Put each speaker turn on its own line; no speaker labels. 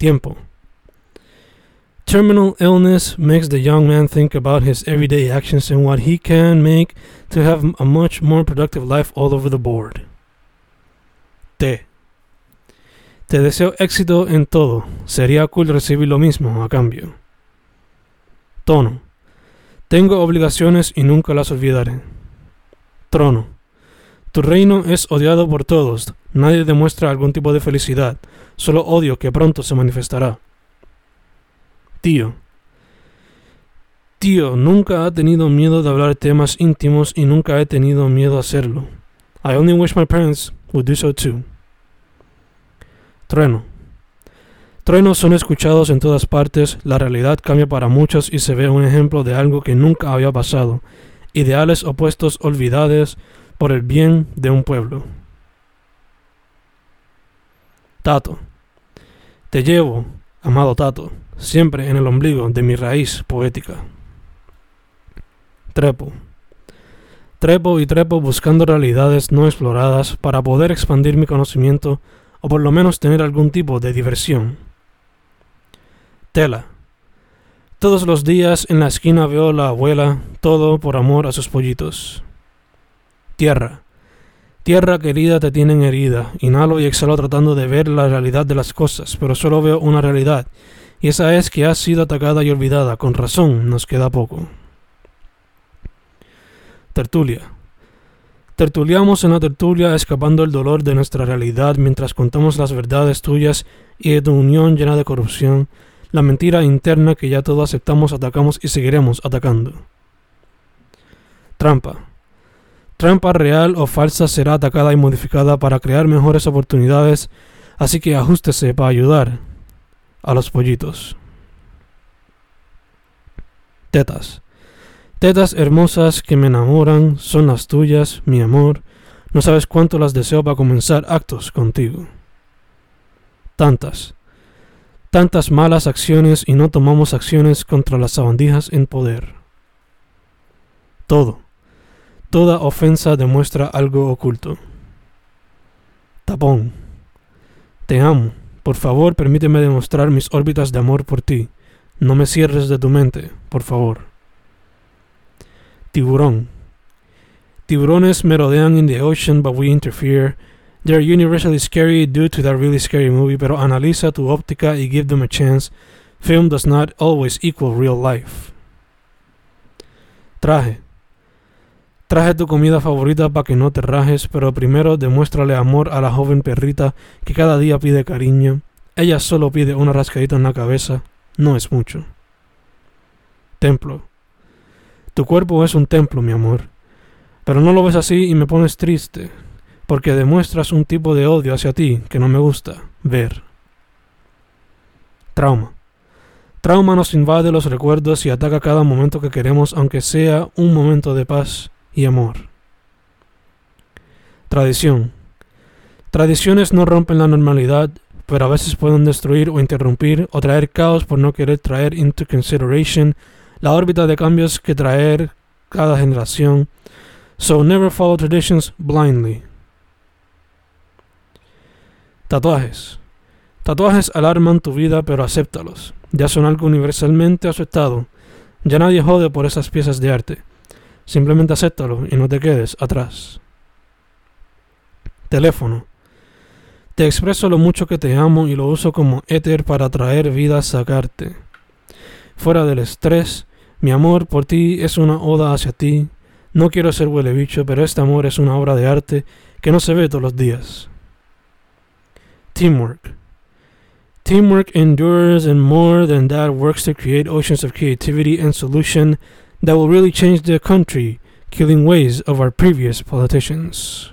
Tiempo. Terminal illness makes the young man think about his everyday actions and what he can make to have a much more productive life all over the board. T. Te deseo éxito en todo. Sería cool recibir lo mismo a cambio. Tono. Tengo obligaciones y nunca las olvidaré. Trono. Tu reino es odiado por todos. Nadie demuestra algún tipo de felicidad, solo odio que pronto se manifestará. Tío. Tío, nunca ha tenido miedo de hablar temas íntimos y nunca he tenido miedo a hacerlo. I only wish my parents would do so too. Trueno. Truenos son escuchados en todas partes, la realidad cambia para muchos y se ve un ejemplo de algo que nunca había pasado, ideales opuestos olvidados por el bien de un pueblo. Tato. Te llevo, amado Tato, siempre en el ombligo de mi raíz poética. Trepo. Trepo y trepo buscando realidades no exploradas para poder expandir mi conocimiento o por lo menos tener algún tipo de diversión. Tela. Todos los días en la esquina veo la abuela, todo por amor a sus pollitos. Tierra. Tierra querida te tienen herida. Inhalo y exhalo tratando de ver la realidad de las cosas, pero solo veo una realidad, y esa es que has sido atacada y olvidada. Con razón, nos queda poco. Tertulia. Tertuliamos en la tertulia escapando el dolor de nuestra realidad mientras contamos las verdades tuyas y de tu unión llena de corrupción, la mentira interna que ya todos aceptamos, atacamos y seguiremos atacando. Trampa. Trampa real o falsa será atacada y modificada para crear mejores oportunidades, así que ajustese para ayudar a los pollitos. Tetas. Tetas hermosas que me enamoran son las tuyas, mi amor. No sabes cuánto las deseo para comenzar actos contigo. Tantas, tantas malas acciones y no tomamos acciones contra las sabandijas en poder. Todo Toda ofensa demuestra algo oculto. Tapón. Te amo. Por favor, permíteme demostrar mis órbitas de amor por ti. No me cierres de tu mente, por favor. Tiburón. Tiburones merodean in the ocean, but we interfere. They're universally scary due to that really scary movie, pero analiza tu óptica y give them a chance. Film does not always equal real life. Traje. Traje tu comida favorita para que no te rajes, pero primero demuéstrale amor a la joven perrita que cada día pide cariño. Ella solo pide una rascadita en la cabeza, no es mucho. Templo. Tu cuerpo es un templo, mi amor. Pero no lo ves así y me pones triste, porque demuestras un tipo de odio hacia ti que no me gusta ver. Trauma. Trauma nos invade los recuerdos y ataca cada momento que queremos, aunque sea un momento de paz y amor. Tradición. Tradiciones no rompen la normalidad, pero a veces pueden destruir o interrumpir o traer caos por no querer traer into consideration la órbita de cambios que traer cada generación. So never follow traditions blindly. Tatuajes. Tatuajes alarman tu vida, pero acéptalos. Ya son algo universalmente aceptado. Ya nadie jode por esas piezas de arte. Simplemente acéptalo y no te quedes atrás. Teléfono. Te expreso lo mucho que te amo y lo uso como éter para traer vida a sacarte. Fuera del estrés, mi amor por ti es una oda hacia ti. No quiero ser huele bicho, pero este amor es una obra de arte que no se ve todos los días. Teamwork. Teamwork endures and more than that works to create oceans of creativity and solution that will really change the country, killing ways of our previous politicians.